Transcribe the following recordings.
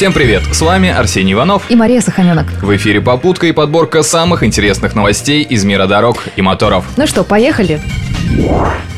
Всем привет, с вами Арсений Иванов и Мария Саханенок. В эфире попутка и подборка самых интересных новостей из мира дорог и моторов. Ну что, поехали?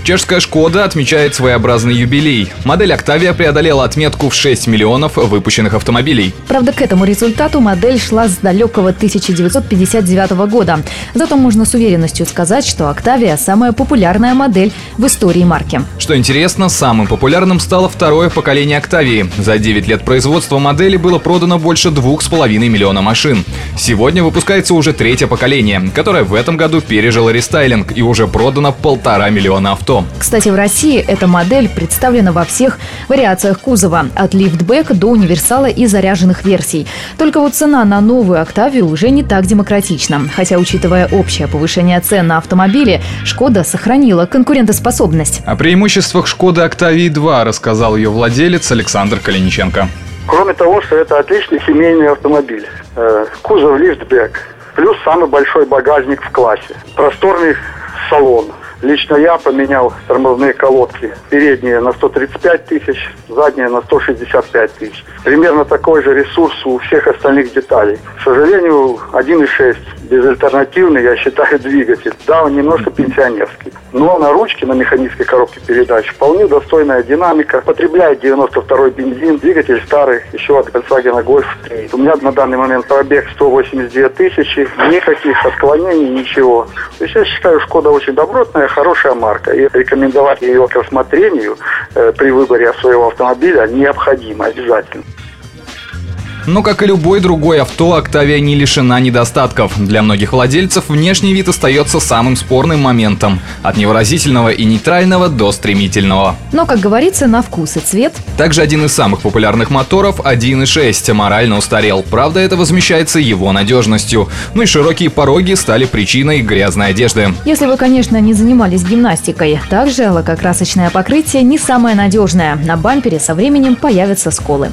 Чешская «Шкода» отмечает своеобразный юбилей. Модель «Октавия» преодолела отметку в 6 миллионов выпущенных автомобилей. Правда, к этому результату модель шла с далекого 1959 года. Зато можно с уверенностью сказать, что «Октавия» – самая популярная модель в истории марки. Что интересно, самым популярным стало второе поколение «Октавии». За 9 лет производства модели было продано больше 2,5 миллиона машин. Сегодня выпускается уже третье поколение, которое в этом году пережило рестайлинг и уже продано полтора миллиона авто авто. Кстати, в России эта модель представлена во всех вариациях кузова, от лифтбэк до универсала и заряженных версий. Только вот цена на новую «Октавию» уже не так демократична. Хотя, учитывая общее повышение цен на автомобили, «Шкода» сохранила конкурентоспособность. О преимуществах «Шкоды Октавии 2» рассказал ее владелец Александр Калиниченко. Кроме того, что это отличный семейный автомобиль. Э, кузов лифтбэк, плюс самый большой багажник в классе. Просторный салон, Лично я поменял тормозные колодки. Передние на 135 тысяч, задние на 165 тысяч. Примерно такой же ресурс у всех остальных деталей. К сожалению, 1.6 безальтернативный, я считаю, двигатель. Да, он немножко пенсионерский. Но на ручке, на механической коробке передач вполне достойная динамика. Потребляет 92-й бензин, двигатель старый, еще от Volkswagen Golf 3. У меня на данный момент пробег 182 тысячи, никаких отклонений, ничего. То есть я считаю, Шкода очень добротная, хорошая марка. И рекомендовать ее к рассмотрению э, при выборе своего автомобиля необходимо обязательно. Но, как и любой другой авто, Octavia не лишена недостатков. Для многих владельцев внешний вид остается самым спорным моментом. От невыразительного и нейтрального до стремительного. Но, как говорится, на вкус и цвет. Также один из самых популярных моторов 1.6 морально устарел. Правда, это возмещается его надежностью. Ну и широкие пороги стали причиной грязной одежды. Если вы, конечно, не занимались гимнастикой. Также лакокрасочное покрытие не самое надежное. На бампере со временем появятся сколы.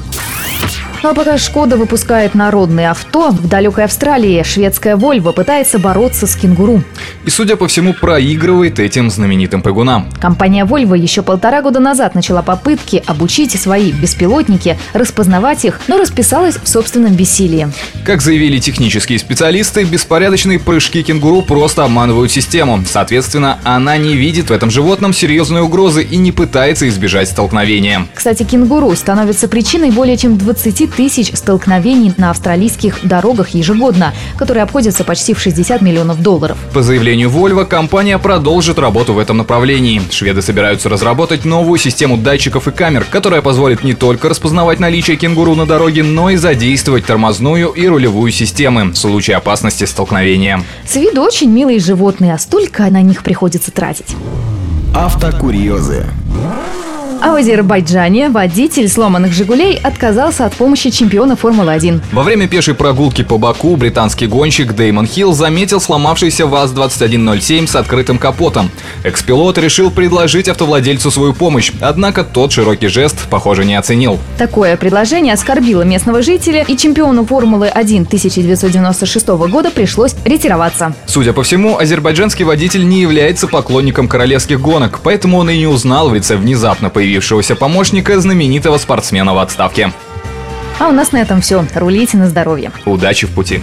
Ну а пока Шкода выпускает народные авто, в далекой Австралии шведская Volvo пытается бороться с кенгуру. И, судя по всему, проигрывает этим знаменитым прыгунам. Компания Volvo еще полтора года назад начала попытки обучить свои беспилотники, распознавать их, но расписалась в собственном бессилии. Как заявили технические специалисты, беспорядочные прыжки кенгуру просто обманывают систему. Соответственно, она не видит в этом животном серьезной угрозы и не пытается избежать столкновения. Кстати, кенгуру становится причиной более чем 20 тысяч столкновений на австралийских дорогах ежегодно, которые обходятся почти в 60 миллионов долларов. По заявлению Volvo, компания продолжит работу в этом направлении. Шведы собираются разработать новую систему датчиков и камер, которая позволит не только распознавать наличие кенгуру на дороге, но и задействовать тормозную и рулевую системы в случае опасности столкновения. С виду очень милые животные, а столько на них приходится тратить. Автокурьезы. А в Азербайджане водитель сломанных «Жигулей» отказался от помощи чемпиона Формулы-1. Во время пешей прогулки по Баку британский гонщик Деймон Хилл заметил сломавшийся ВАЗ-2107 с открытым капотом. Экс-пилот решил предложить автовладельцу свою помощь, однако тот широкий жест, похоже, не оценил. Такое предложение оскорбило местного жителя, и чемпиону Формулы-1 1996 года пришлось ретироваться. Судя по всему, азербайджанский водитель не является поклонником королевских гонок, поэтому он и не узнал в лице внезапно появившегося появившегося помощника знаменитого спортсмена в отставке. А у нас на этом все. Рулите на здоровье. Удачи в пути.